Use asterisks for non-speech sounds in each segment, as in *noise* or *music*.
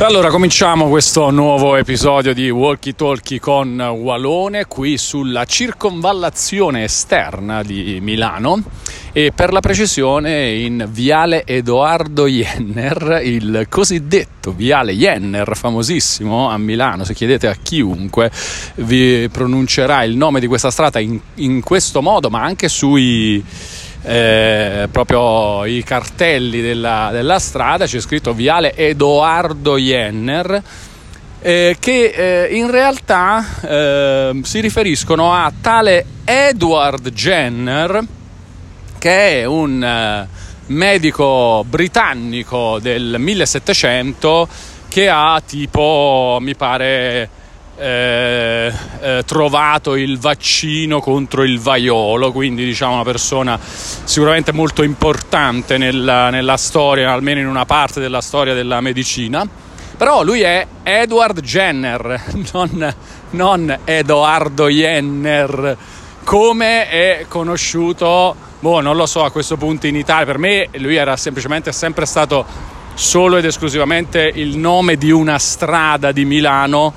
Allora, cominciamo questo nuovo episodio di Walkie Talkie con Walone qui sulla circonvallazione esterna di Milano e per la precisione in Viale Edoardo Jenner, il cosiddetto Viale Jenner, famosissimo a Milano. Se chiedete a chiunque vi pronuncerà il nome di questa strada in, in questo modo, ma anche sui eh, proprio i cartelli della, della, strada c'è scritto Viale Edoardo Jenner eh, che eh, in realtà eh, si riferiscono a tale Edward Jenner che è un eh, medico britannico del 1700 che ha tipo mi pare eh, eh, trovato il vaccino contro il vaiolo, quindi diciamo una persona sicuramente molto importante nella, nella storia, almeno in una parte della storia della medicina. Però lui è Edward Jenner, *laughs* non, non Edoardo Jenner, come è conosciuto, boh, non lo so a questo punto in Italia. Per me lui era semplicemente sempre stato solo ed esclusivamente il nome di una strada di Milano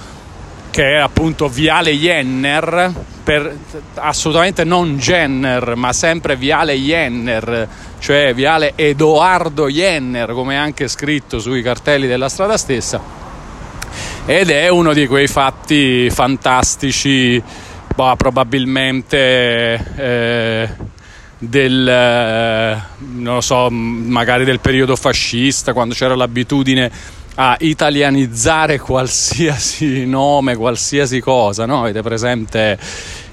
che è appunto Viale Jenner, per, assolutamente non Jenner, ma sempre Viale Jenner, cioè Viale Edoardo Jenner, come è anche scritto sui cartelli della strada stessa. Ed è uno di quei fatti fantastici, boh, probabilmente eh, del, eh, non so, magari del periodo fascista, quando c'era l'abitudine a italianizzare qualsiasi nome, qualsiasi cosa, no? Avete presente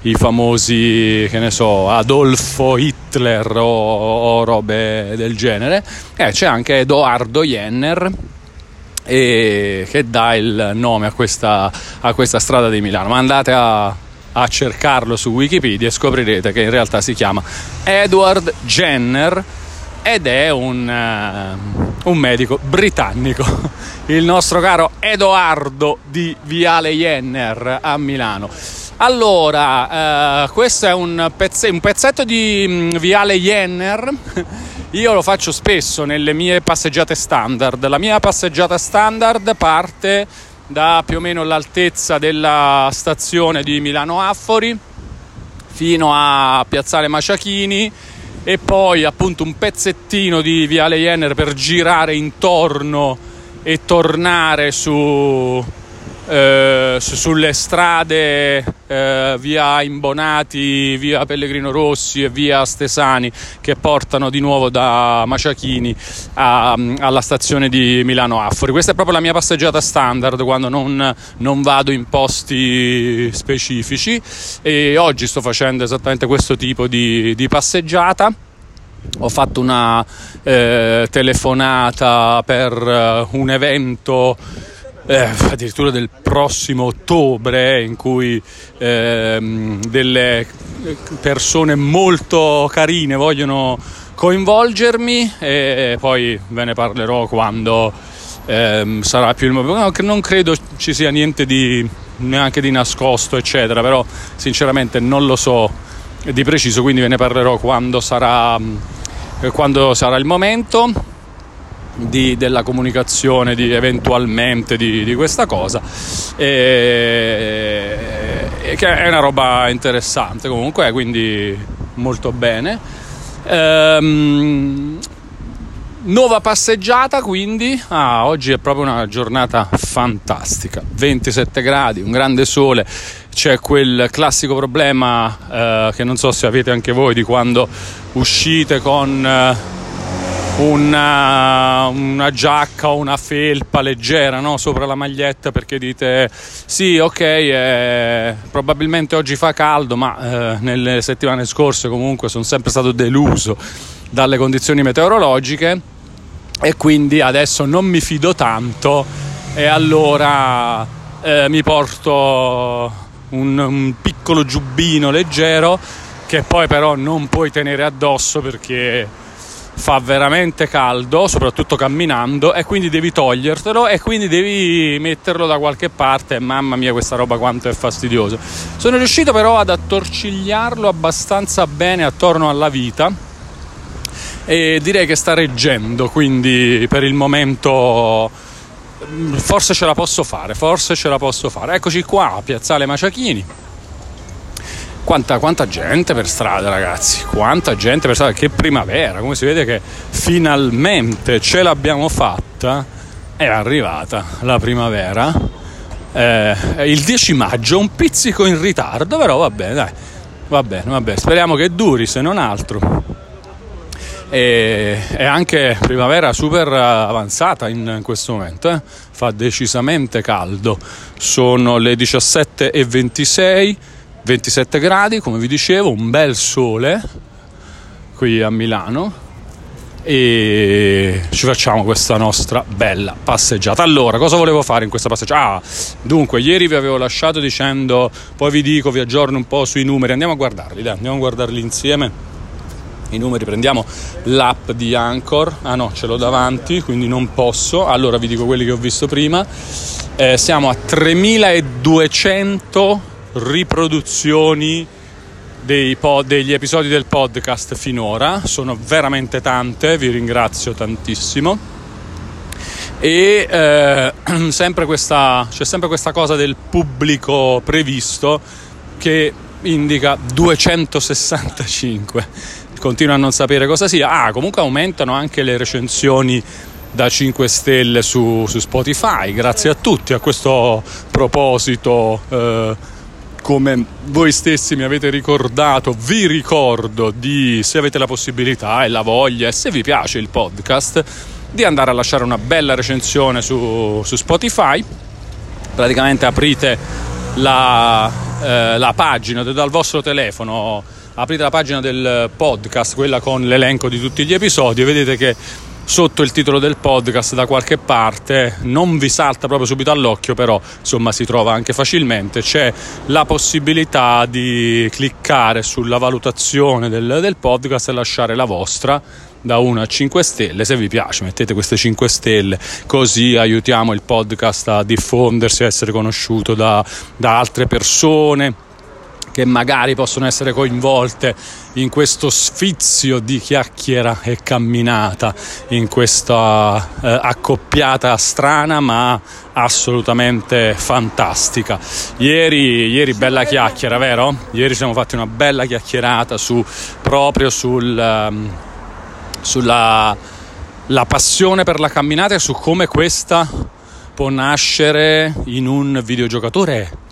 i famosi, che ne so, Adolfo Hitler o, o robe del genere? Eh, c'è anche Edoardo Jenner che dà il nome a questa, a questa strada di Milano. Ma andate a, a cercarlo su Wikipedia e scoprirete che in realtà si chiama Edward Jenner ed è un, uh, un medico britannico, *laughs* il nostro caro Edoardo di Viale Jenner a Milano. Allora, uh, questo è un, pezze- un pezzetto di um, Viale Jenner. *laughs* Io lo faccio spesso nelle mie passeggiate standard. La mia passeggiata standard parte da più o meno l'altezza della stazione di Milano Affori fino a Piazzale Maciachini e poi appunto un pezzettino di Viale Jenner per girare intorno e tornare su, eh, su sulle strade eh, via Imbonati, via Pellegrino Rossi e via Stesani che portano di nuovo da Maciachini a, alla stazione di Milano Affori. Questa è proprio la mia passeggiata standard quando non, non vado in posti specifici e oggi sto facendo esattamente questo tipo di, di passeggiata ho fatto una eh, telefonata per uh, un evento eh, addirittura del prossimo ottobre in cui eh, delle persone molto carine vogliono coinvolgermi e poi ve ne parlerò quando eh, sarà più il momento. Non credo ci sia niente di neanche di nascosto, eccetera, però sinceramente non lo so di preciso, quindi ve ne parlerò quando sarà, quando sarà il momento di, della comunicazione di, eventualmente di, di questa cosa. E, e, che è una roba interessante comunque quindi molto bene. Ehm, nuova passeggiata quindi? Ah, oggi è proprio una giornata fantastica. 27 gradi un grande sole. C'è quel classico problema eh, che non so se avete anche voi di quando uscite con eh, una, una, giacca o una felpa leggera no? sopra la maglietta perché dite sì ok eh, probabilmente oggi fa caldo ma eh, nelle settimane scorse comunque sono sempre stato deluso dalle condizioni meteorologiche e quindi adesso non mi fido tanto e allora eh, mi porto un, un piccolo giubbino leggero che poi però non puoi tenere addosso perché fa veramente caldo, soprattutto camminando, e quindi devi togliertelo e quindi devi metterlo da qualche parte. Mamma mia, questa roba quanto è fastidiosa. Sono riuscito però ad attorcigliarlo abbastanza bene attorno alla vita e direi che sta reggendo, quindi per il momento forse ce la posso fare, forse ce la posso fare. Eccoci qua Piazzale Maciachini. Quanta, quanta, gente per strada, ragazzi! Quanta gente per strada! Che primavera! Come si vede che finalmente ce l'abbiamo fatta. È arrivata la primavera. Eh, il 10 maggio, un pizzico in ritardo, però va bene, dai. Va bene, va bene. Speriamo che duri, se non altro e, è anche primavera super avanzata in questo momento, eh? fa decisamente caldo, sono le 17.26, 27 gradi come vi dicevo, un bel sole qui a Milano. E ci facciamo questa nostra bella passeggiata. Allora, cosa volevo fare in questa passeggiata? Ah, dunque, ieri vi avevo lasciato dicendo, poi vi dico, vi aggiorno un po' sui numeri, andiamo a guardarli, dai, andiamo a guardarli insieme. I numeri prendiamo l'app di Anchor. Ah no ce l'ho davanti quindi non posso. Allora vi dico quelli che ho visto prima. Eh, siamo a 3200 riproduzioni pod, degli episodi del podcast finora sono veramente tante vi ringrazio tantissimo e eh, *clears throat* sempre questa, c'è sempre questa cosa del pubblico previsto che indica 265 continuo a non sapere cosa sia. Ah, comunque aumentano anche le recensioni da 5 stelle su, su Spotify. Grazie a tutti. A questo proposito, eh, come voi stessi mi avete ricordato, vi ricordo di, se avete la possibilità e la voglia e se vi piace il podcast, di andare a lasciare una bella recensione su, su Spotify. Praticamente aprite la, eh, la pagina dal vostro telefono aprite la pagina del podcast, quella con l'elenco di tutti gli episodi e vedete che sotto il titolo del podcast da qualche parte. Non vi salta proprio subito all'occhio però insomma si trova anche facilmente. C'è la possibilità di cliccare sulla valutazione del, del podcast e lasciare la vostra da 1 a 5 stelle se vi piace. Mettete queste 5 stelle così aiutiamo il podcast a diffondersi a essere conosciuto da, da altre persone che magari possono essere coinvolte in questo sfizio di chiacchiera e camminata, in questa eh, accoppiata strana ma assolutamente fantastica. Ieri, ieri bella chiacchiera, vero? Ieri siamo fatti una bella chiacchierata su, proprio sul, um, sulla la passione per la camminata e su come questa può nascere in un videogiocatore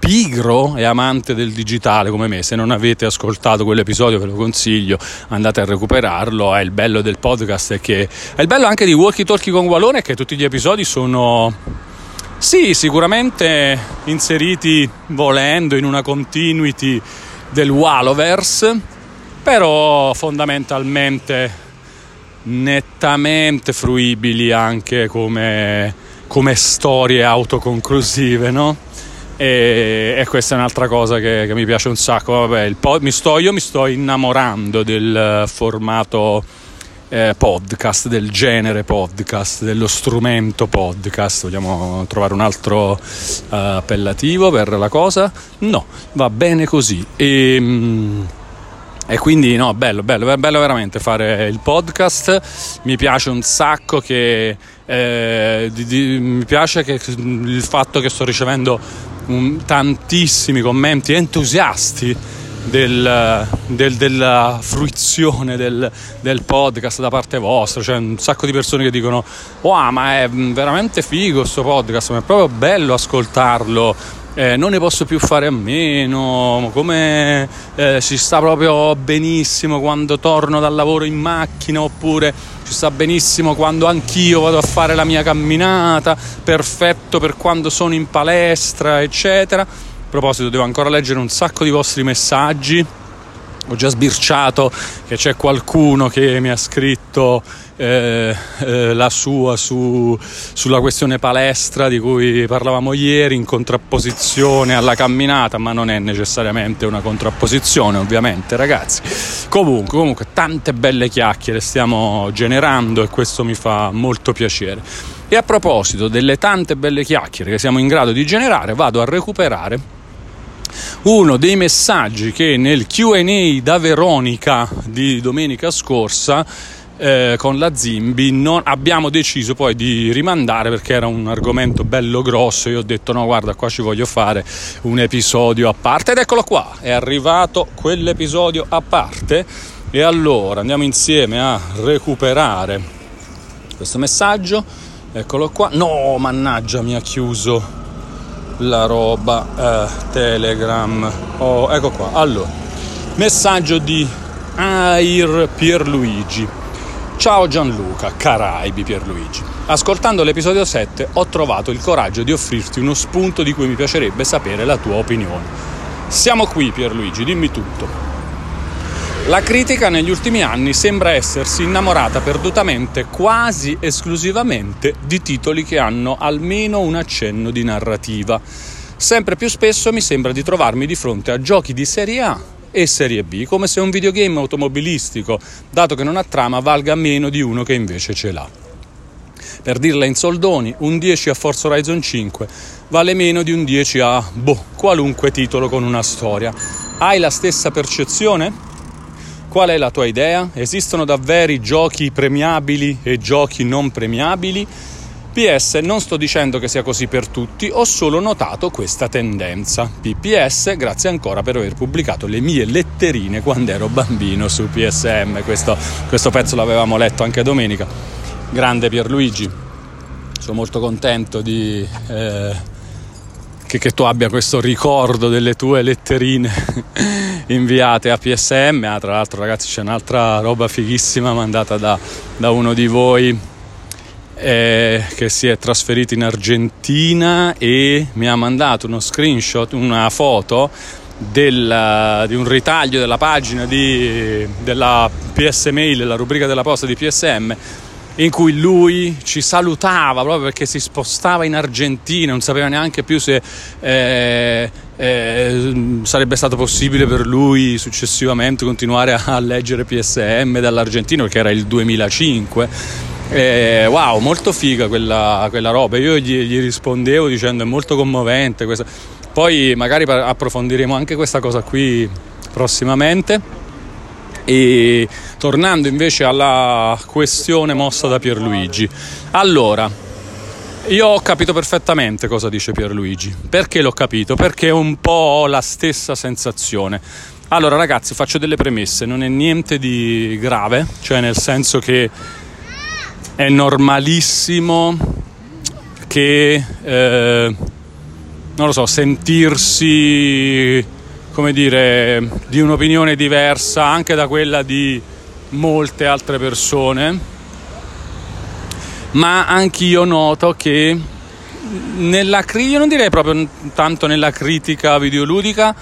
pigro e amante del digitale come me, se non avete ascoltato quell'episodio ve lo consiglio, andate a recuperarlo, è il bello del podcast è che è il bello anche di Walkie Talkie con Walone è che tutti gli episodi sono sì, sicuramente inseriti volendo in una continuity del Walloverse, però fondamentalmente nettamente fruibili anche come, come storie autoconclusive, no? E, e, questa è un'altra cosa che, che mi piace un sacco. Vabbè, po- mi sto, io mi sto innamorando del formato eh, podcast, del genere podcast, dello strumento podcast. Vogliamo trovare un altro uh, appellativo per la cosa? No, va bene così. E, mm, e quindi no, bello, bello, bello veramente fare il podcast. Mi piace un sacco che eh, di, di, mi piace che, il fatto che sto ricevendo un, tantissimi commenti entusiasti del, del, della fruizione del, del, podcast da parte vostra, c'è un sacco di persone che dicono wow ma è veramente figo questo podcast, ma è proprio bello ascoltarlo, eh, non ne posso più fare a meno, come eh, si sta proprio benissimo quando torno dal lavoro in macchina oppure ci sta benissimo quando anch'io vado a fare la mia camminata, perfetto per quando sono in palestra, eccetera. A proposito, devo ancora leggere un sacco di vostri messaggi ho già sbirciato che c'è qualcuno che mi ha scritto eh, eh, la sua su, sulla questione palestra di cui parlavamo ieri in contrapposizione alla camminata, ma non è necessariamente una contrapposizione ovviamente ragazzi. Comunque, comunque tante belle chiacchiere stiamo generando e questo mi fa molto piacere. E a proposito delle tante belle chiacchiere che siamo in grado di generare, vado a recuperare uno dei messaggi che nel QA da Veronica di domenica scorsa eh, con la Zimbi non, abbiamo deciso poi di rimandare perché era un argomento bello grosso. Io ho detto no guarda qua ci voglio fare un episodio a parte. Ed eccolo qua è arrivato quell'episodio a parte. E allora andiamo insieme a recuperare questo messaggio. Eccolo qua. No mannaggia mi ha chiuso la roba eh, telegram oh, ecco qua allora messaggio di Air Pierluigi Ciao Gianluca, Caraibi Pierluigi. Ascoltando l'episodio 7 ho trovato il coraggio di offrirti uno spunto di cui mi piacerebbe sapere la tua opinione. Siamo qui Pierluigi, dimmi tutto. La critica negli ultimi anni sembra essersi innamorata perdutamente quasi esclusivamente di titoli che hanno almeno un accenno di narrativa. Sempre più spesso mi sembra di trovarmi di fronte a giochi di serie A e Serie B, come se un videogame automobilistico, dato che non ha trama, valga meno di uno che invece ce l'ha. Per dirla in soldoni, un 10 a Forza Horizon 5 vale meno di un 10 a boh, qualunque titolo con una storia. Hai la stessa percezione? Qual è la tua idea? Esistono davvero giochi premiabili e giochi non premiabili? PS, non sto dicendo che sia così per tutti, ho solo notato questa tendenza. PPS, grazie ancora per aver pubblicato le mie letterine quando ero bambino su PSM. Questo, questo pezzo l'avevamo letto anche domenica. Grande Pierluigi, sono molto contento di, eh, che, che tu abbia questo ricordo delle tue letterine *laughs* inviate a PSM. Ah, tra l'altro, ragazzi, c'è un'altra roba fighissima mandata da, da uno di voi eh, che si è trasferito in Argentina e mi ha mandato uno screenshot, una foto del, di un ritaglio della pagina di, della PS Mail, la rubrica della posta di PSM in cui lui ci salutava proprio perché si spostava in Argentina, non sapeva neanche più se eh, eh, sarebbe stato possibile per lui successivamente continuare a leggere PSM dall'Argentina perché era il 2005 eh, wow, molto figa quella, quella roba. Io gli, gli, rispondevo dicendo è molto commovente. Questa. Poi magari approfondiremo anche questa cosa qui prossimamente. E tornando invece alla questione mossa da Pierluigi. Allora, io ho capito perfettamente cosa dice Pierluigi. Perché l'ho capito? Perché un po' ho la stessa sensazione. Allora, ragazzi, faccio delle premesse, non è niente di grave, cioè nel senso che è normalissimo che, eh, non lo so, sentirsi, come dire, di un'opinione diversa anche da quella di molte altre persone, ma anch'io noto che nella io non direi proprio tanto nella critica videoludica,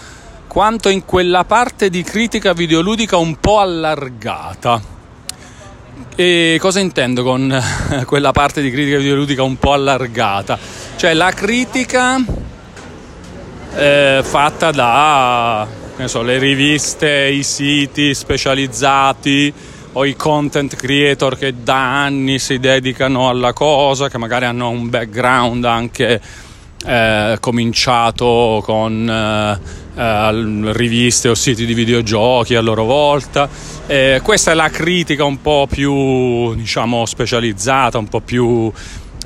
quanto in quella parte di critica videoludica un po' allargata e cosa intendo con *laughs* quella parte di critica videoludica un po' allargata? Cioè la critica eh, fatta da so, le riviste, i siti specializzati o i content creator che da anni si dedicano alla cosa, che magari hanno un background anche eh, cominciato con eh, eh, riviste o siti di videogiochi a loro volta. Eh, questa è la critica un po' più diciamo specializzata, un po' più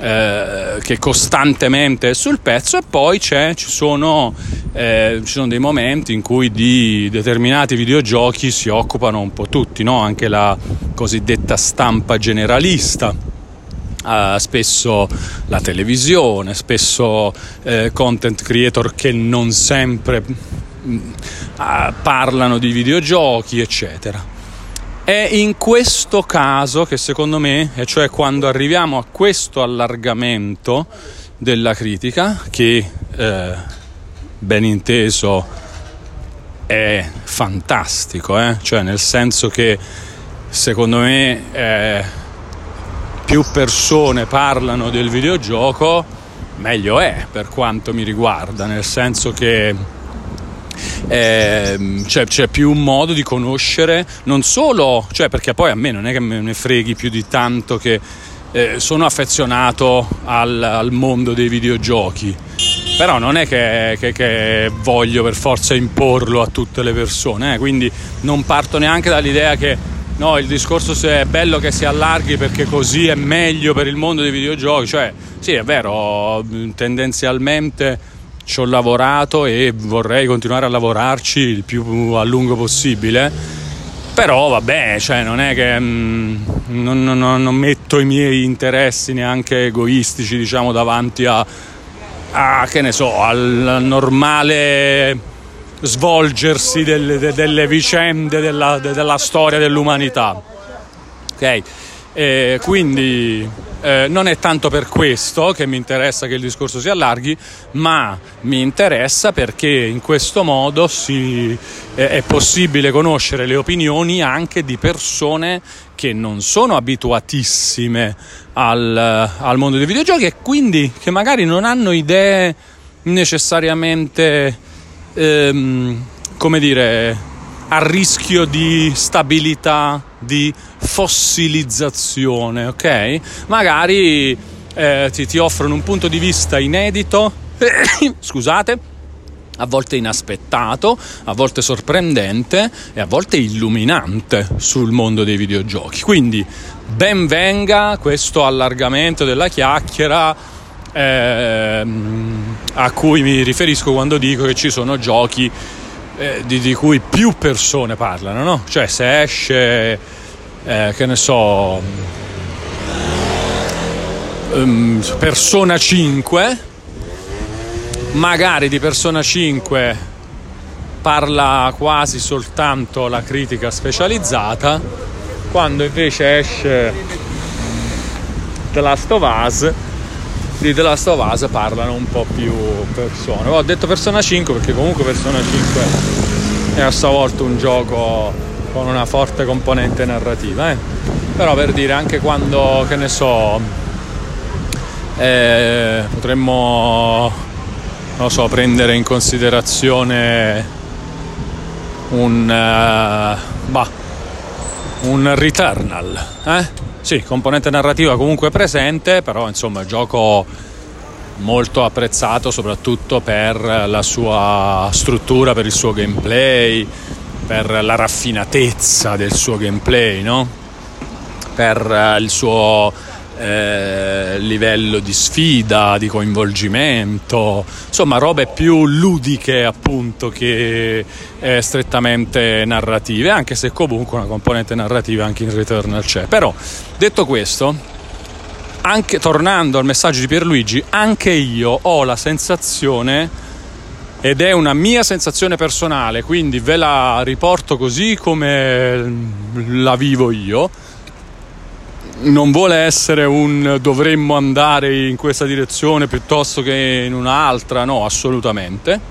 eh, che costantemente è sul pezzo e poi ci sono, eh, ci, sono, dei momenti in cui di determinati videogiochi si occupano un po' tutti, no? anche la cosiddetta stampa generalista Uh, spesso la televisione, spesso uh, content creator che non sempre uh, parlano di videogiochi, eccetera. È in questo caso che secondo me, e cioè quando arriviamo a questo allargamento della critica, che eh, ben inteso è fantastico, eh? cioè nel senso che secondo me eh, più persone parlano del videogioco, meglio è per quanto mi riguarda, nel senso che eh, cioè, c'è più un modo di conoscere non solo, cioè perché poi a me non è che me ne freghi più di tanto che eh, sono affezionato al, al, mondo dei videogiochi, però non è che, che, che, voglio per forza imporlo a tutte le persone, eh? quindi non parto neanche dall'idea che no, il discorso è bello che si allarghi perché così è meglio per il mondo dei videogiochi, cioè sì è vero, tendenzialmente ci ho lavorato e vorrei continuare a lavorarci il più a lungo possibile, però vabbè, cioè non è che mm, non, non, non, metto i miei interessi neanche egoistici diciamo davanti a, a che ne so, al normale svolgersi delle, delle vicende della, della, storia dell'umanità. Ok? E quindi eh, non è tanto per questo che mi interessa che il discorso si allarghi, ma mi interessa perché in questo modo si, eh, è possibile conoscere le opinioni anche di persone che non sono abituatissime al, al mondo dei videogiochi e quindi che magari non hanno idee necessariamente ehm, come dire, a rischio di stabilità, di fossilizzazione, ok? Magari eh, ti, ti offrono un punto di vista inedito, *coughs* scusate, a volte inaspettato, a volte sorprendente e a volte illuminante sul mondo dei videogiochi. Quindi ben venga questo allargamento della chiacchiera eh, a cui mi riferisco quando dico che ci sono giochi eh, di, di, cui più persone parlano, no? Cioè se esce, eh, che ne so, um, Persona 5, magari di Persona 5 parla quasi soltanto la critica specializzata, quando invece esce The Last of Us di The Last of Us parlano un po' più persone. Ho detto Persona 5 perché comunque Persona 5 è a sua volta un gioco con una forte componente narrativa, eh? però per dire anche quando, che ne so, eh, potremmo, non so, prendere in considerazione un, uh, bah, un Returnal, eh? Sì, componente narrativa comunque presente, però insomma gioco molto apprezzato soprattutto per la sua struttura, per il suo gameplay, per la raffinatezza del suo gameplay, no? per il suo eh, livello di sfida, di coinvolgimento, insomma robe più ludiche appunto che eh, strettamente narrative, anche se comunque una componente narrativa anche in Returnal c'è. Però detto questo, anche tornando al messaggio di Pierluigi, anche io ho la sensazione ed è una mia sensazione personale, quindi ve la riporto così come la vivo io non vuole essere un dovremmo andare in questa direzione piuttosto che in un'altra, no, assolutamente.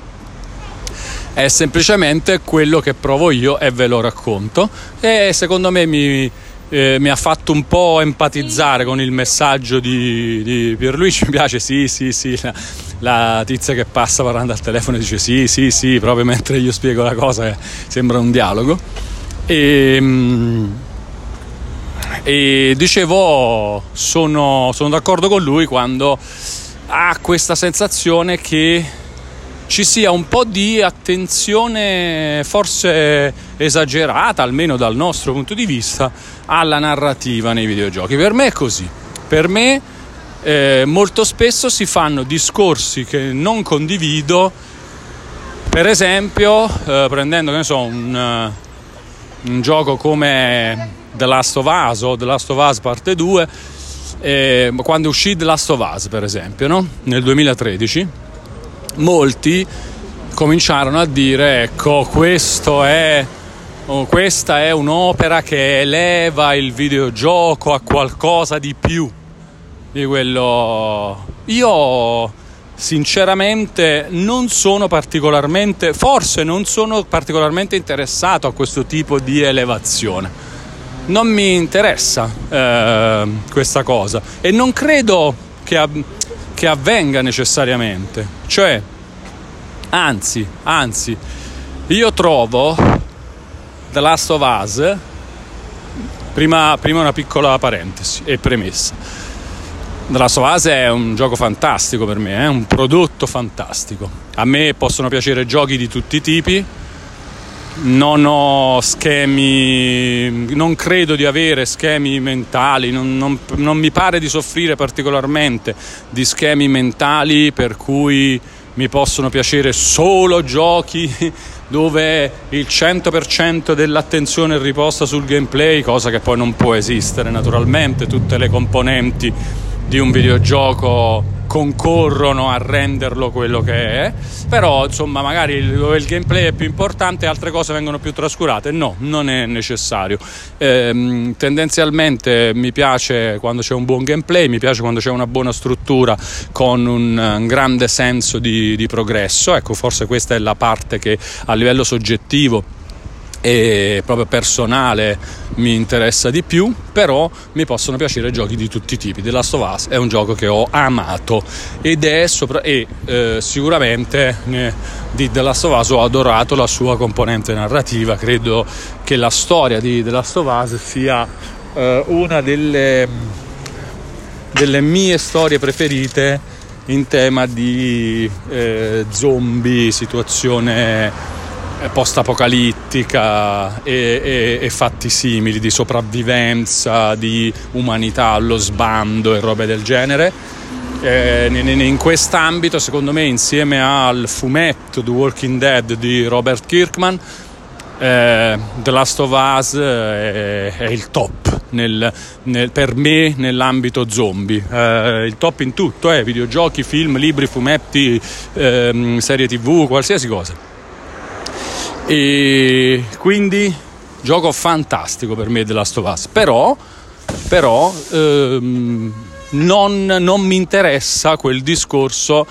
È semplicemente quello che provo io e ve lo racconto e secondo me mi, eh, mi ha fatto un po' empatizzare con il messaggio di, di Pierluigi. Mi piace, sì, sì, sì. La, tizia che passa parlando al telefono dice sì, sì, sì, proprio mentre io spiego la cosa, sembra un dialogo. E. Mh, e dicevo, sono, sono d'accordo con lui quando ha questa sensazione che ci sia un po' di attenzione forse esagerata, almeno dal nostro punto di vista, alla narrativa nei videogiochi. Per me è così. Per me eh, molto spesso si fanno discorsi che non condivido, per esempio eh, prendendo so, un, un gioco come The Last of Us o The Last of Us parte 2, eh, quando uscì The Last of Us per esempio, no? nel 2013, molti cominciarono a dire ecco questo è, questa è un'opera che eleva il videogioco a qualcosa di più di quello... Io sinceramente non sono particolarmente, forse non sono particolarmente interessato a questo tipo di elevazione non mi interessa eh, questa cosa e non credo che, av- che avvenga necessariamente. Cioè, anzi, anzi, io trovo The Last of Us, prima, prima una piccola parentesi e premessa. Of Us è un gioco fantastico per me, è un prodotto fantastico. A me possono piacere giochi di tutti i tipi, non ho schemi, non credo di avere schemi mentali, non, non, non, mi pare di soffrire particolarmente di schemi mentali per cui mi possono piacere solo giochi *laughs* dove il 100% dell'attenzione è riposta sul gameplay, cosa che poi non può esistere naturalmente, tutte le componenti di un videogioco concorrono a renderlo quello che è, però insomma magari dove il gameplay è più importante altre cose vengono più trascurate, no, non è necessario. Eh, tendenzialmente mi piace quando c'è un buon gameplay, mi piace quando c'è una buona struttura con un, un grande senso di, di progresso, ecco forse questa è la parte che a livello soggettivo e proprio personale mi interessa di più, però mi possono piacere giochi di tutti i tipi. The Last of Us è un gioco che ho amato ed è sopra- e eh, sicuramente eh, di The Last of Us ho adorato la sua componente narrativa. Credo che la storia di The Last of Us sia eh, una delle, delle mie storie preferite in tema di eh, zombie, situazione post-apocalittica e, e, e, fatti simili di sopravvivenza, di umanità allo sbando e robe del genere. Eh, in quest'ambito, secondo me, insieme al fumetto The Walking Dead di Robert Kirkman, eh, The Last of Us è, è il top nel, nel, per me nell'ambito zombie. Eh, il top in tutto, eh, videogiochi, film, libri, fumetti, ehm, serie tv, qualsiasi cosa. E quindi gioco fantastico per me The Last of Us, però, però ehm, non, non, mi interessa quel discorso.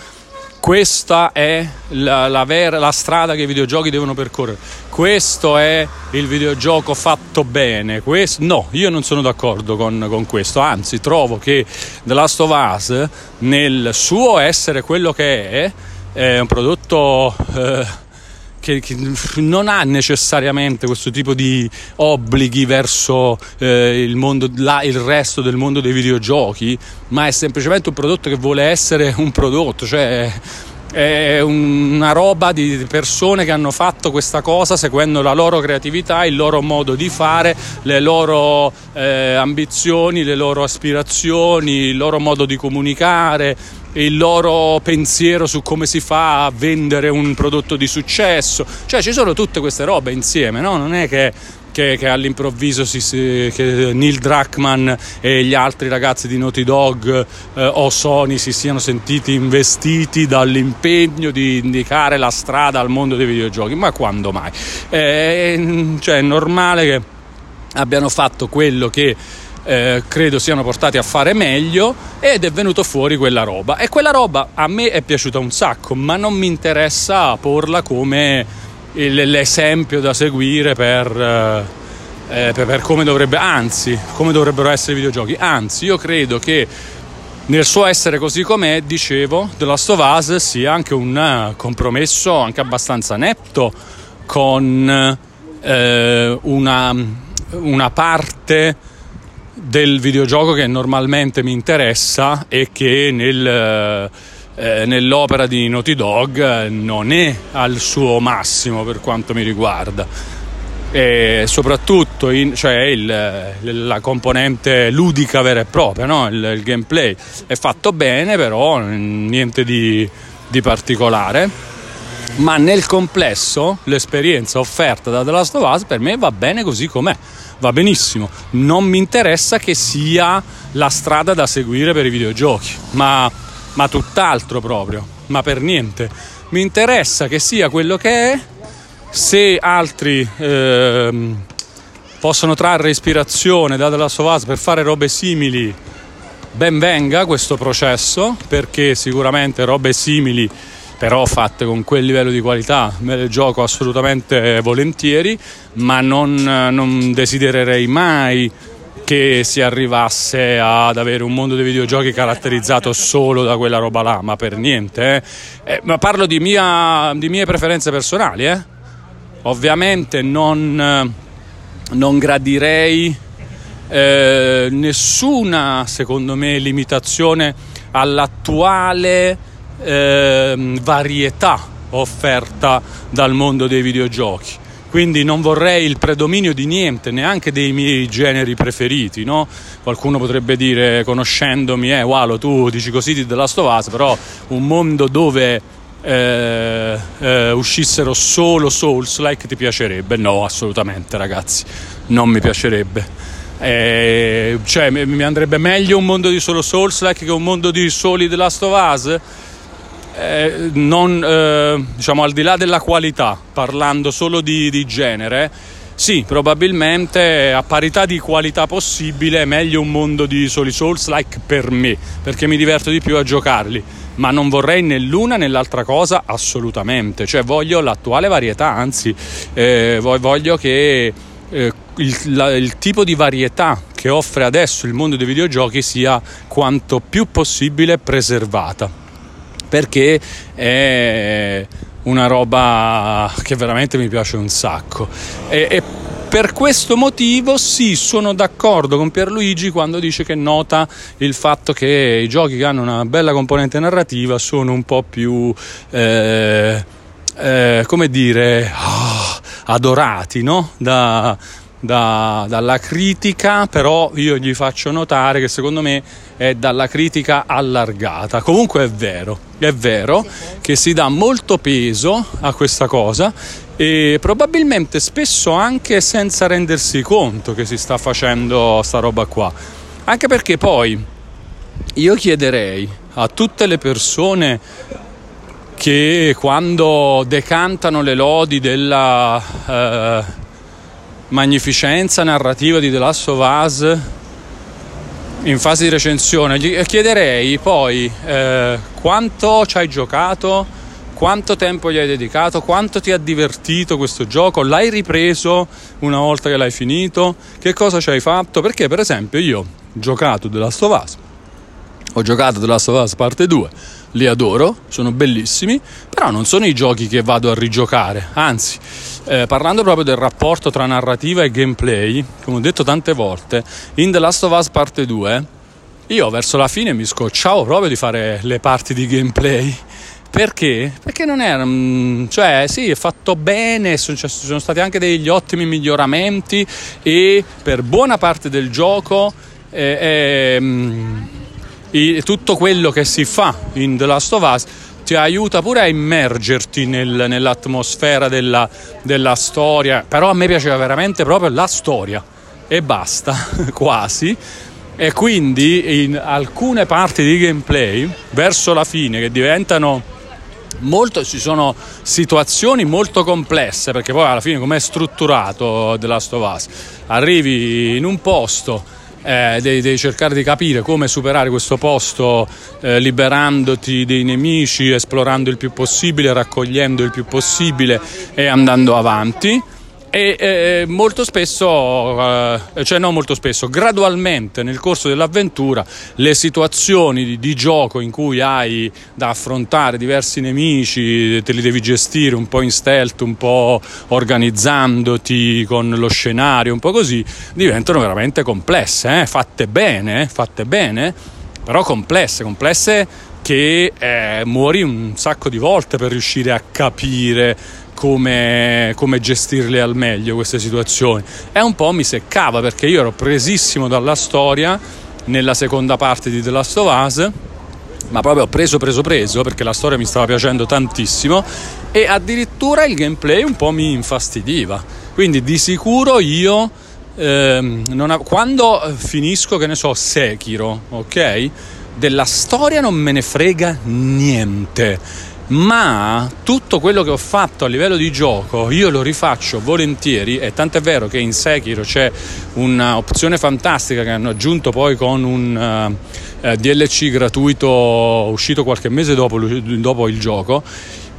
Questa è la, la, vera, la strada che i videogiochi devono percorrere. Questo è il videogioco fatto bene. Questo, no, io non sono d'accordo con, con, questo. Anzi, trovo che The Last of Us, nel suo essere quello che è, è un prodotto. Eh, che, che, non ha necessariamente questo tipo di obblighi verso eh, il, mondo, la, il resto del mondo dei videogiochi, ma è semplicemente un prodotto che vuole essere un prodotto, cioè è una roba di persone che hanno fatto questa cosa seguendo la loro creatività, il loro modo di fare, le loro eh, ambizioni, le loro aspirazioni, il loro modo di comunicare il loro pensiero su come si fa a vendere un prodotto di successo. Cioè ci sono tutte queste robe insieme, no? Non è che, che, che all'improvviso si, si, che Neil Druckmann e gli altri ragazzi di Naughty Dog eh, o Sony si siano sentiti investiti dall'impegno di indicare la strada al mondo dei videogiochi, ma quando mai? Eh, cioè è normale che abbiano fatto quello che eh, credo siano portati a fare meglio ed è venuto fuori quella roba. E quella roba a me è piaciuta un sacco ma non mi interessa porla come il, l'esempio da seguire per, eh, eh per, per come dovrebbe anzi come dovrebbero essere i videogiochi. Anzi io credo che nel suo essere così com'è, dicevo, The Last of Us sia anche un compromesso anche abbastanza netto con eh, una, una parte del videogioco che normalmente mi interessa e che nel, eh, nell'opera di Naughty Dog non è al suo massimo per quanto mi riguarda. E soprattutto in, cioè il, la componente ludica vera e propria, no? il, il, gameplay è fatto bene, però niente di, di particolare. Ma nel complesso l'esperienza offerta da The Last of Us per me va bene così com'è va benissimo, non mi interessa che sia la strada da seguire per i videogiochi, ma, ma tutt'altro proprio, ma per niente. Mi interessa che sia quello che è, se altri eh, possono trarre ispirazione da of Us per fare robe simili, ben venga questo processo, perché sicuramente robe simili però fatte con quel livello di qualità me le gioco assolutamente volentieri, ma non, non desidererei mai che si arrivasse ad avere un mondo dei videogiochi caratterizzato solo da quella roba là, ma per niente. Eh. Eh, ma parlo di, mia, di, mie preferenze personali, eh. Ovviamente non, non gradirei eh, nessuna, secondo me, limitazione all'attuale eh, varietà offerta dal mondo dei videogiochi. quindi non vorrei il predominio di niente, neanche dei miei generi preferiti, no? Qualcuno potrebbe dire, conoscendomi, eh, Walo, tu dici così di The Last of Us, però un mondo dove eh, eh, uscissero solo Souls-like ti piacerebbe? No, assolutamente ragazzi, non mi piacerebbe. Eh, cioè, mi andrebbe meglio un mondo di solo Souls-like che un mondo di soli The Last of Us? Eh, non, eh, diciamo al di là della qualità, parlando solo di, di, genere, sì, probabilmente a parità di qualità possibile è meglio un mondo di soli Souls like per me, perché mi diverto di più a giocarli, ma non vorrei né l'una né l'altra cosa assolutamente, cioè voglio l'attuale varietà, anzi eh, voglio che eh, il, la, il tipo di varietà che offre adesso il mondo dei videogiochi sia quanto più possibile preservata perché è una roba che veramente mi piace un sacco. E, e per questo motivo sì, sono d'accordo con Pierluigi quando dice che nota il fatto che i giochi che hanno una bella componente narrativa sono un po' più... Eh, eh, come dire, oh, adorati no? da, da, dalla critica, però io gli faccio notare che secondo me è dalla critica allargata. Comunque è vero, è vero che si dà molto peso a questa cosa e probabilmente spesso anche senza rendersi conto che si sta facendo sta roba qua. Anche perché poi io chiederei a tutte le persone che quando decantano le lodi della eh, magnificenza narrativa di The Last of Us in fase di recensione gli chiederei poi eh, quanto ci hai giocato quanto tempo gli hai dedicato quanto ti ha divertito questo gioco l'hai ripreso una volta che l'hai finito che cosa ci hai fatto perché per esempio io ho giocato The Last of Us. Ho giocato The Last of Us parte 2 li adoro, sono bellissimi, però non sono i giochi che vado a rigiocare, anzi, eh, parlando proprio del rapporto tra narrativa e gameplay, come ho detto tante volte, in The Last of Us parte 2, io verso la fine mi scocciavo proprio di fare le parti di gameplay. Perché? Perché non era. cioè, sì, è fatto bene, ci sono stati anche degli ottimi miglioramenti e per buona parte del gioco eh, eh, tutto quello che si fa in The Last of Us ti aiuta pure a immergerti nel, nell'atmosfera della, della storia, però a me piaceva veramente proprio la storia e basta, *laughs* quasi. E quindi in alcune parti di gameplay, verso la fine, che diventano molto, ci sono situazioni molto complesse, perché poi alla fine come è strutturato The Last of Us? Arrivi in un posto eh, devi, cercare di capire come superare questo posto eh, liberandoti dei nemici, esplorando il più possibile, raccogliendo il più possibile e andando avanti e eh, molto spesso, eh, cioè non molto spesso, gradualmente nel corso dell'avventura le situazioni di, di, gioco in cui hai da affrontare diversi nemici, te li devi gestire un po' in stealth, un po' organizzandoti con lo scenario, un po' così, diventano veramente complesse, eh? fatte bene, fatte bene, però complesse, complesse che eh, muori un sacco di volte per riuscire a capire come, come, gestirle al meglio queste situazioni. E un po' mi seccava perché io ero presissimo dalla storia nella seconda parte di The Last of Us, ma proprio preso, preso, preso perché la storia mi stava piacendo tantissimo e addirittura il gameplay un po' mi infastidiva. Quindi di sicuro io ehm, ha, quando finisco, che ne so, Sekiro, ok? Della storia non me ne frega niente ma tutto quello che ho fatto a livello di gioco io lo rifaccio volentieri e tant'è vero che in Sekiro c'è un'opzione fantastica che hanno aggiunto poi con un uh, uh, DLC gratuito uscito qualche mese dopo, dopo il gioco.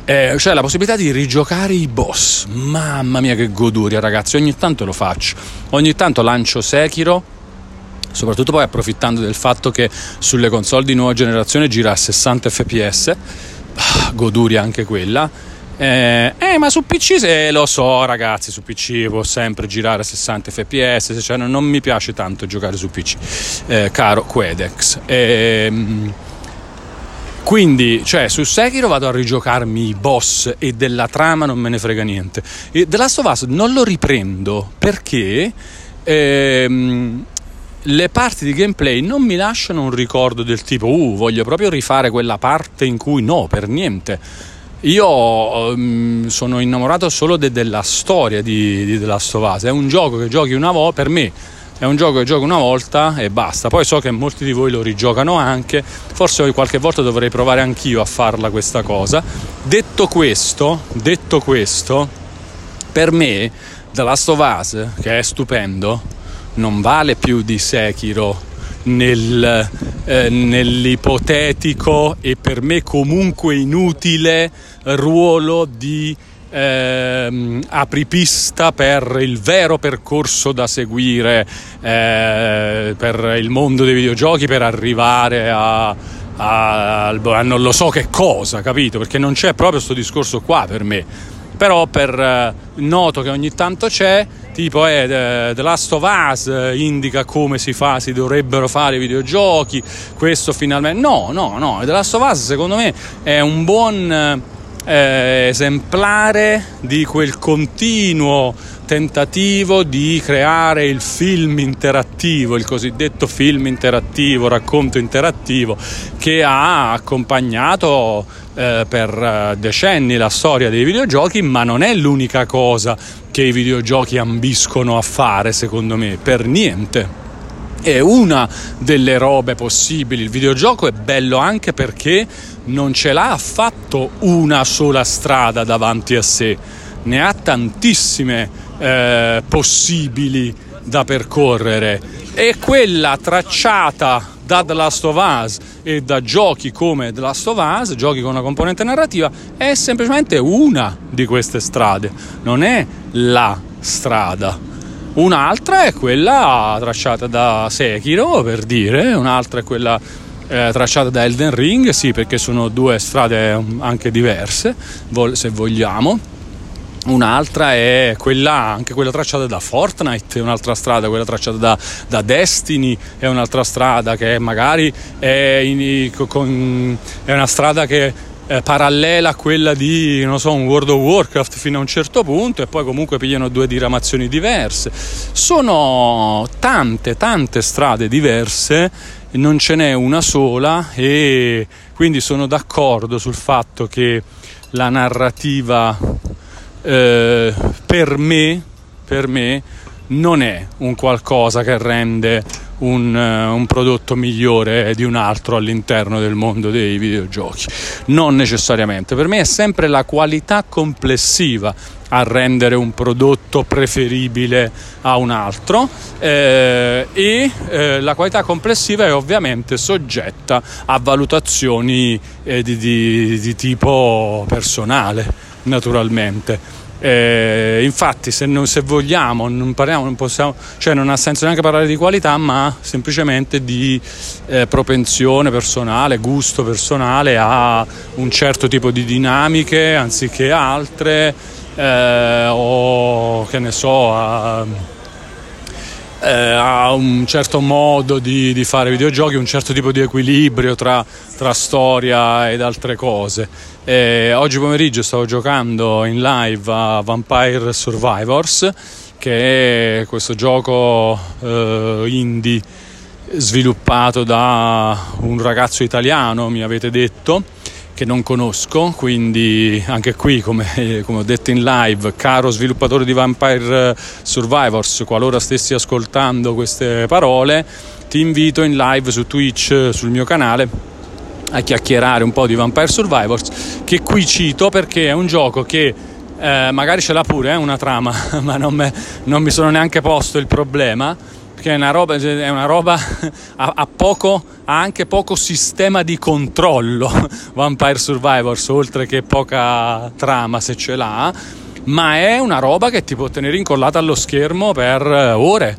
Eh, cioè la possibilità di rigiocare i boss. Mamma mia che goduria ragazzi ogni tanto lo faccio. Ogni tanto lancio Sekiro soprattutto poi approfittando del fatto che sulle console di nuova generazione gira a 60 fps goduria anche quella. Eh, eh, ma su PC se lo so, ragazzi, su PC può sempre girare a 60 fps, cioè non, non mi piace tanto giocare su PC, eh, caro Quedex. Eh, quindi, cioè, su Sekiro vado a rigiocarmi i boss e della trama non me ne frega niente. E The Last of Us non lo riprendo perché ehm, le parti di gameplay non mi lasciano un ricordo del tipo, uh, voglio proprio rifare quella parte in cui no, per niente. Io um, sono innamorato solo de- della storia di, di The Last of Us. È un gioco che giochi una volta, per me è un gioco che gioco una volta e basta. Poi so che molti di voi lo rigiocano anche, forse qualche volta dovrei provare anch'io a farla questa cosa. Detto questo, detto questo, per me The Last of Us, che è stupendo, non vale più di Sekiro nel, eh, nell'ipotetico e per me comunque inutile ruolo di ehm, apripista per il vero percorso da seguire eh, per il mondo dei videogiochi per arrivare a, a, a, non lo so che cosa, capito? Perché non c'è proprio questo discorso qua per me. Però per eh, noto che ogni tanto c'è, tipo eh, The Last of Us eh, indica come si fa, si dovrebbero fare i videogiochi, questo finalmente... No, no, no, The Last of Us secondo me è un buon eh, esemplare di quel continuo tentativo di creare il film interattivo, il cosiddetto film interattivo, racconto interattivo, che ha accompagnato eh, per eh, decenni la storia dei videogiochi, ma non è l'unica cosa che i videogiochi ambiscono a fare, secondo me, per niente. È una delle robe possibili. Il videogioco è bello anche perché non ce l'ha affatto una sola strada davanti a sé, ne ha tantissime eh, possibili da percorrere. E quella tracciata da The Last of Us e da giochi come The Last of Us, giochi con una componente narrativa, è semplicemente una di queste strade, non è la strada. Un'altra è quella tracciata da Sekiro, per dire, un'altra è quella eh, tracciata da Elden Ring, sì, perché sono due strade um, anche diverse, se vogliamo. Un'altra è quella, anche quella tracciata da Fortnite, un'altra strada, quella tracciata da, da Destiny è un'altra strada che magari è, in, con, è una strada che eh, parallela a quella di so, un World of Warcraft fino a un certo punto e poi comunque pigliano due diramazioni diverse. Sono tante, tante strade diverse, non ce n'è una sola e quindi sono d'accordo sul fatto che la narrativa eh, per me, per me non è un qualcosa che rende un, eh, un, prodotto migliore di un altro all'interno del mondo dei videogiochi. Non necessariamente, per me è sempre la qualità complessiva a rendere un prodotto preferibile a un altro eh, e eh, la qualità complessiva è ovviamente soggetta a valutazioni eh, di, di, di tipo personale naturalmente eh, infatti, se, non, se, vogliamo, non parliamo, non possiamo, cioè non ha senso neanche parlare di qualità, ma semplicemente di eh, propensione personale, gusto personale a un certo tipo di dinamiche anziché altre, eh, o che ne so, a, eh, a un certo modo di, di, fare videogiochi, un certo tipo di equilibrio tra, tra storia ed altre cose. E oggi pomeriggio stavo giocando in live a Vampire Survivors, che è questo gioco eh, indie sviluppato da un ragazzo italiano, mi avete detto, che non conosco, quindi anche qui, come, *laughs* come ho detto in live, caro sviluppatore di Vampire Survivors, qualora stessi ascoltando queste parole, ti invito in live su Twitch, sul mio canale a chiacchierare un po' di Vampire Survivors, che qui cito perché è un gioco che eh, magari ce l'ha pure eh, una trama, *laughs* ma non, me, non, mi sono neanche posto il problema, perché è una roba, è una roba *laughs* a, a, poco, ha anche poco sistema di controllo *laughs* Vampire Survivors, oltre che poca trama se ce l'ha, ma è una roba che ti può tenere incollata allo schermo per ore,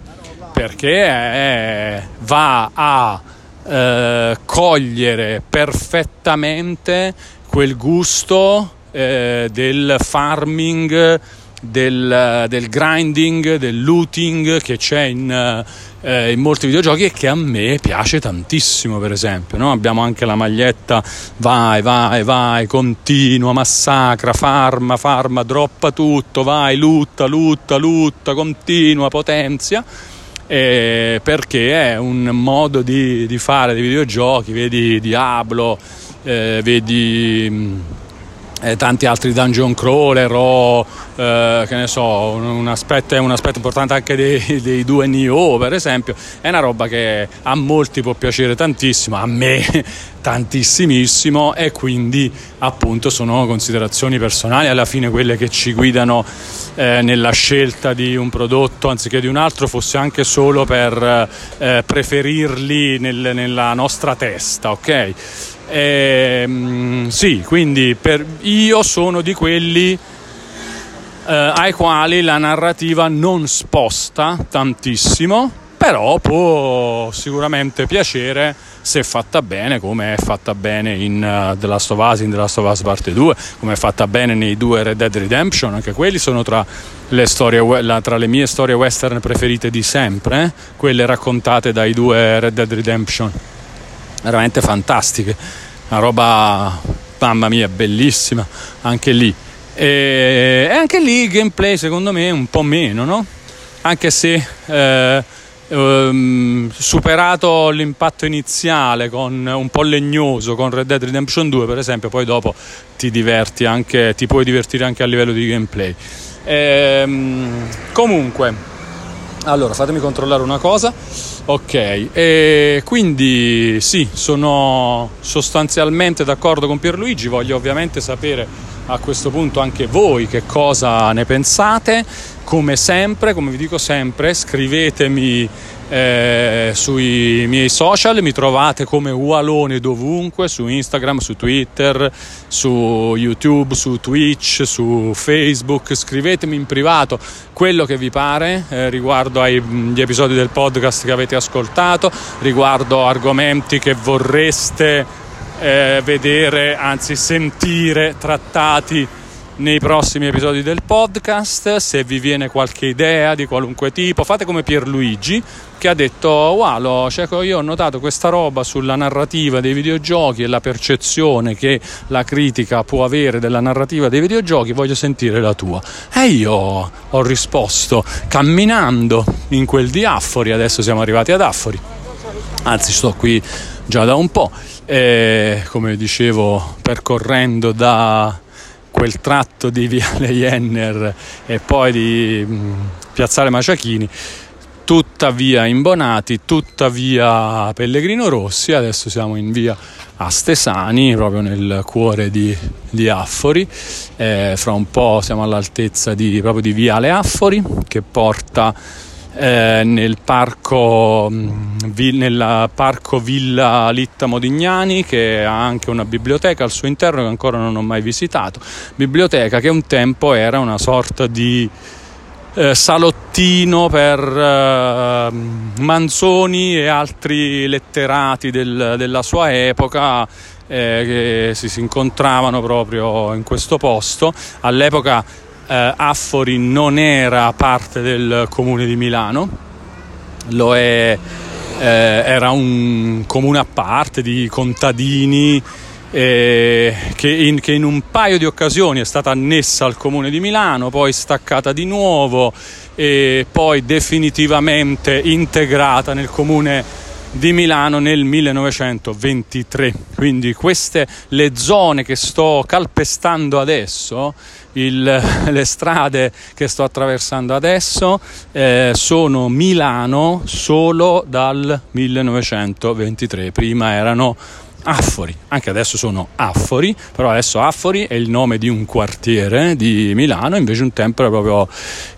perché è, va a eh, cogliere perfettamente quel gusto eh, del farming del, del grinding, del looting che c'è in, eh, in, molti videogiochi e che a me piace tantissimo, per esempio. No? Abbiamo anche la maglietta vai, vai, vai, continua, massacra, farma, farma, droppa tutto, vai, lutta, lutta, lutta, continua, potenzia. Eh, perché è un modo di, di, fare dei videogiochi, vedi Diablo, eh, vedi eh, tanti altri dungeon crawler o eh, che ne so, un aspetto, un aspetto importante anche dei, dei, due Nioh per esempio, è una roba che a molti può piacere tantissimo, a me *laughs* tantissimissimo e quindi appunto sono considerazioni personali alla fine quelle che ci guidano eh, nella scelta di un prodotto anziché di un altro fosse anche solo per eh, preferirli nel, nella nostra testa, ok? Eh, sì, quindi per, io sono di quelli eh, ai quali la narrativa non sposta tantissimo, però può sicuramente piacere se fatta bene, come è fatta bene in uh, The Last of Us, in The Last of Us Parte 2, come è fatta bene nei due Red Dead Redemption, anche quelli sono tra le, storie, la, tra le mie storie western preferite di sempre, eh? quelle raccontate dai due Red Dead Redemption veramente fantastiche, una roba, mamma mia, bellissima, anche lì. E, e anche lì il gameplay secondo me un po' meno, no? Anche se eh, ehm, superato l'impatto iniziale con un po' legnoso con Red Dead Redemption 2 per esempio, poi dopo ti diverti anche, ti puoi divertire anche a livello di gameplay. Ehm, comunque, allora fatemi controllare una cosa. Ok, e quindi sì, sono sostanzialmente d'accordo con Pierluigi, voglio ovviamente sapere a questo punto anche voi che cosa ne pensate. Come sempre, come vi dico sempre, scrivetemi eh, sui miei social, mi trovate come Ualone dovunque, su Instagram, su Twitter, su YouTube, su Twitch, su Facebook, scrivetemi in privato quello che vi pare eh, riguardo agli episodi del podcast che avete ascoltato, riguardo argomenti che vorreste eh, vedere, anzi sentire trattati nei prossimi episodi del podcast. Se vi viene qualche idea di qualunque tipo, fate come Pierluigi che ha detto: Wow, cioè, io ho notato questa roba sulla narrativa dei videogiochi e la percezione che la critica può avere della narrativa dei videogiochi. Voglio sentire la tua. E io ho risposto camminando in quel di Affori. Adesso siamo arrivati ad Affori. Anzi, sto qui già da un po'. E, come dicevo, percorrendo da quel tratto di Viale *laughs* Jenner e poi di mm, Piazzale Maciachini, tutta via Imbonati, tutta via Pellegrino Rossi, adesso siamo in via Astesani, proprio nel cuore di, di Affori, eh, fra un po' siamo all'altezza di, proprio di Viale Affori che porta eh, nel, parco, mm, vi, nel parco Villa Litta Modignani che ha anche una biblioteca al suo interno che ancora non ho mai visitato, biblioteca che un tempo era una sorta di eh, salottino per eh, Manzoni e altri letterati del, della sua epoca eh, che si, si incontravano proprio in questo posto. All'epoca eh, Affori non era parte del comune di Milano, lo è, eh, era un comune a parte di contadini eh, che, in, che, in, un paio di occasioni è stata annessa al comune di Milano, poi staccata di nuovo e poi definitivamente integrata nel comune di Milano nel 1923. Quindi queste le zone che sto calpestando adesso il, *laughs* le strade che sto attraversando adesso eh, sono Milano solo dal 1923, prima erano Affori, anche adesso sono Affori, però adesso Affori è il nome di un quartiere di Milano, invece un tempo era proprio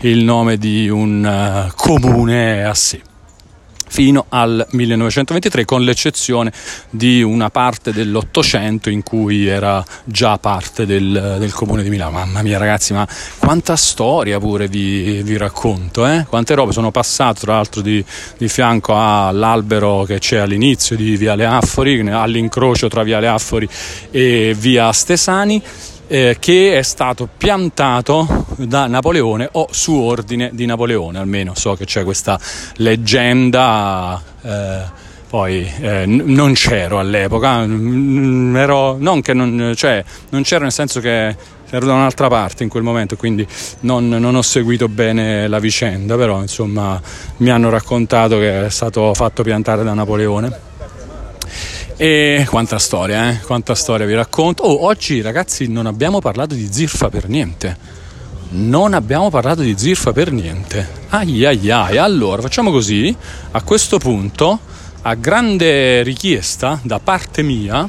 il nome di un uh, comune a sé fino al 1923 con l'eccezione di una parte dell'Ottocento in cui era già parte del, del, comune di Milano. Mamma mia ragazzi, ma quanta storia pure vi, vi racconto, eh? quante robe sono passate tra l'altro di, di, fianco all'albero che c'è all'inizio di Viale Affori, all'incrocio tra Viale Affori e Via Stesani eh, che è stato piantato da Napoleone o su ordine di Napoleone, almeno so che c'è questa leggenda. Eh, poi eh, non c'ero all'epoca, ero, non non, cioè, non c'ero nel senso che ero da un'altra parte in quel momento, quindi non, non, ho seguito bene la vicenda, però insomma mi hanno raccontato che è stato fatto piantare da Napoleone. E quanta storia, eh? Quanta storia vi racconto. Oh, oggi ragazzi non abbiamo parlato di zirfa per niente. Non abbiamo parlato di zirfa per niente. Ai ai ai. Allora, facciamo così. A questo punto, a grande richiesta da parte mia,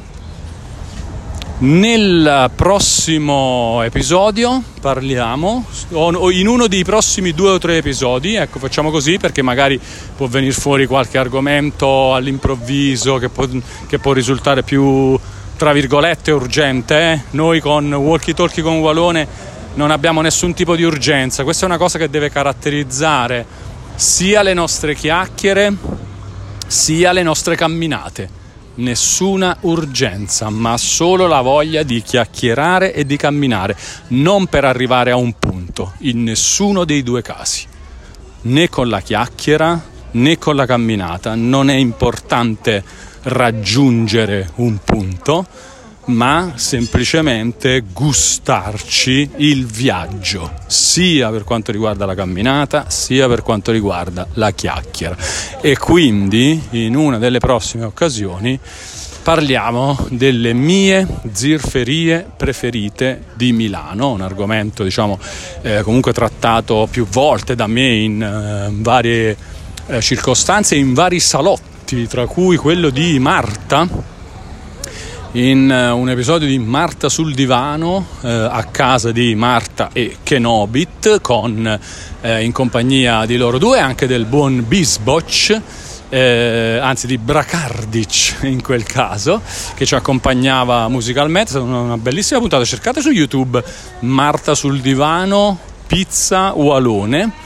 nel prossimo episodio parliamo, o in uno dei prossimi due o tre episodi, ecco facciamo così perché magari può venire fuori qualche argomento all'improvviso che può, che può risultare più, tra virgolette, urgente. Eh? Noi con Walkie Talkie con Walone non abbiamo nessun tipo di urgenza, questa è una cosa che deve caratterizzare sia le nostre chiacchiere sia le nostre camminate nessuna urgenza, ma solo la voglia di chiacchierare e di camminare, non per arrivare a un punto, in nessuno dei due casi. Né con la chiacchiera né con la camminata. Non è importante raggiungere un punto, ma semplicemente gustarci il viaggio, sia per quanto riguarda la camminata, sia per quanto riguarda la chiacchiera. E quindi in una delle prossime occasioni parliamo delle mie zirferie preferite di Milano, un argomento diciamo eh, comunque trattato più volte da me in eh, varie eh, circostanze, in vari salotti, tra cui quello di Marta in eh, un episodio di Marta sul divano eh, a casa di Marta e Kenobit con eh, in compagnia di loro due anche del buon Bisboch eh, anzi di Bracardic *laughs* in quel caso che ci accompagnava musicalmente. Una bellissima puntata. Cercate su youtube Marta sul divano pizza Ualone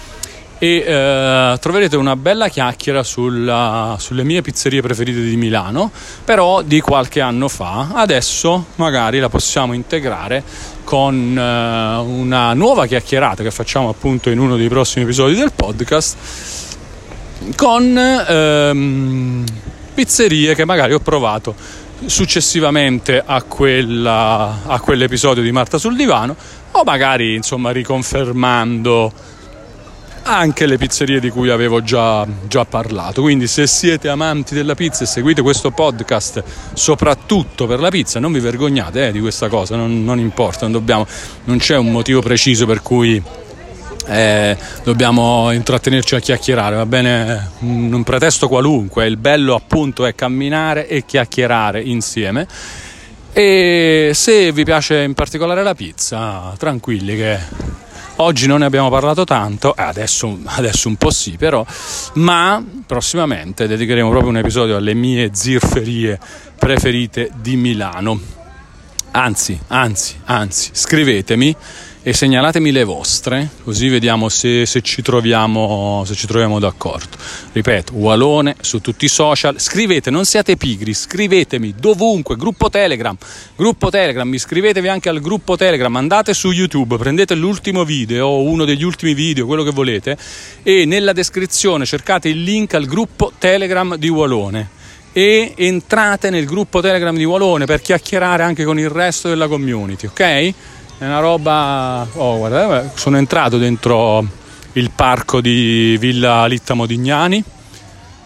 e eh, troverete una bella chiacchiera sulla, sulle mie pizzerie preferite di Milano, però di qualche anno fa. Adesso magari la possiamo integrare con eh, una nuova chiacchierata che facciamo appunto in uno dei prossimi episodi del podcast con ehm, pizzerie che magari ho provato successivamente a, quella, a quell'episodio di Marta sul divano o magari insomma riconfermando anche le pizzerie di cui avevo già, già, parlato. Quindi se siete amanti della pizza e seguite questo podcast soprattutto per la pizza, non vi vergognate eh, di questa cosa, non, non importa, non, dobbiamo, non, c'è un motivo preciso per cui eh, dobbiamo intrattenerci a chiacchierare, va bene un pretesto qualunque, il bello appunto è camminare e chiacchierare insieme. E se vi piace in particolare la pizza, tranquilli che Oggi non ne abbiamo parlato tanto, eh, adesso, adesso un po' sì però, ma prossimamente dedicheremo proprio un episodio alle mie zirferie preferite di Milano. Anzi, anzi, anzi, scrivetemi e segnalatemi le vostre, così vediamo se, se, ci, troviamo, se ci troviamo d'accordo. Ripeto, Walone su tutti i social, scrivete, non siate pigri, scrivetemi dovunque, gruppo Telegram, gruppo Telegram, iscrivetevi anche al gruppo Telegram, andate su YouTube, prendete l'ultimo video, uno degli ultimi video, quello che volete, e nella descrizione cercate il link al gruppo Telegram di Walone e entrate nel gruppo Telegram di Walone per chiacchierare anche con il resto della community, ok? È una roba. Oh, guarda, eh, sono entrato dentro il parco di Villa Litta Modignani.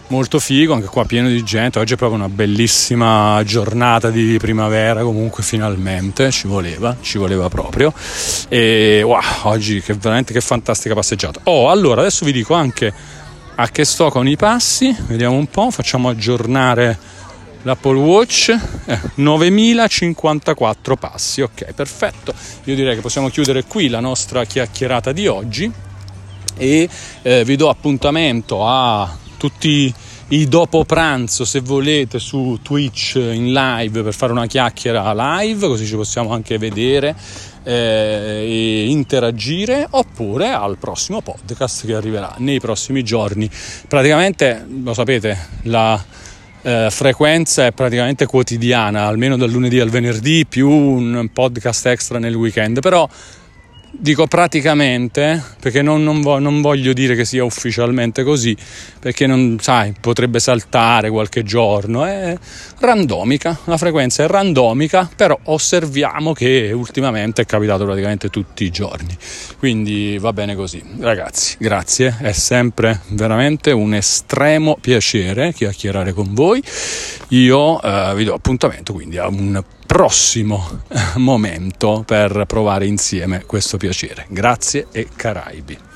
Molto figo, anche qua pieno di gente. Oggi è proprio una bellissima giornata di primavera. Comunque, finalmente ci voleva, ci voleva proprio. E wow, oggi che veramente che fantastica passeggiata. Oh, allora adesso vi dico anche a che sto con i passi. Vediamo un po', facciamo aggiornare l'Apple Watch eh, 9054 passi. Ok perfetto. Io direi che possiamo chiudere qui la nostra chiacchierata di oggi e eh, vi do appuntamento a tutti i dopo pranzo se volete su Twitch in live per fare una chiacchiera live così ci possiamo anche vedere eh, e interagire oppure al prossimo podcast che arriverà nei prossimi giorni. Praticamente lo sapete la eh, frequenza è praticamente quotidiana, almeno dal lunedì al venerdì, più un podcast extra nel weekend, però Dico praticamente perché non, non, vo- non, voglio dire che sia ufficialmente così, perché non sai, potrebbe saltare qualche giorno. È randomica, la frequenza è randomica, però osserviamo che ultimamente è capitato praticamente tutti i giorni. Quindi va bene così. Ragazzi, grazie, è sempre veramente un estremo piacere chiacchierare con voi. Io eh, vi do appuntamento quindi a un prossimo momento per provare insieme questo piacere. Grazie e Caraibi.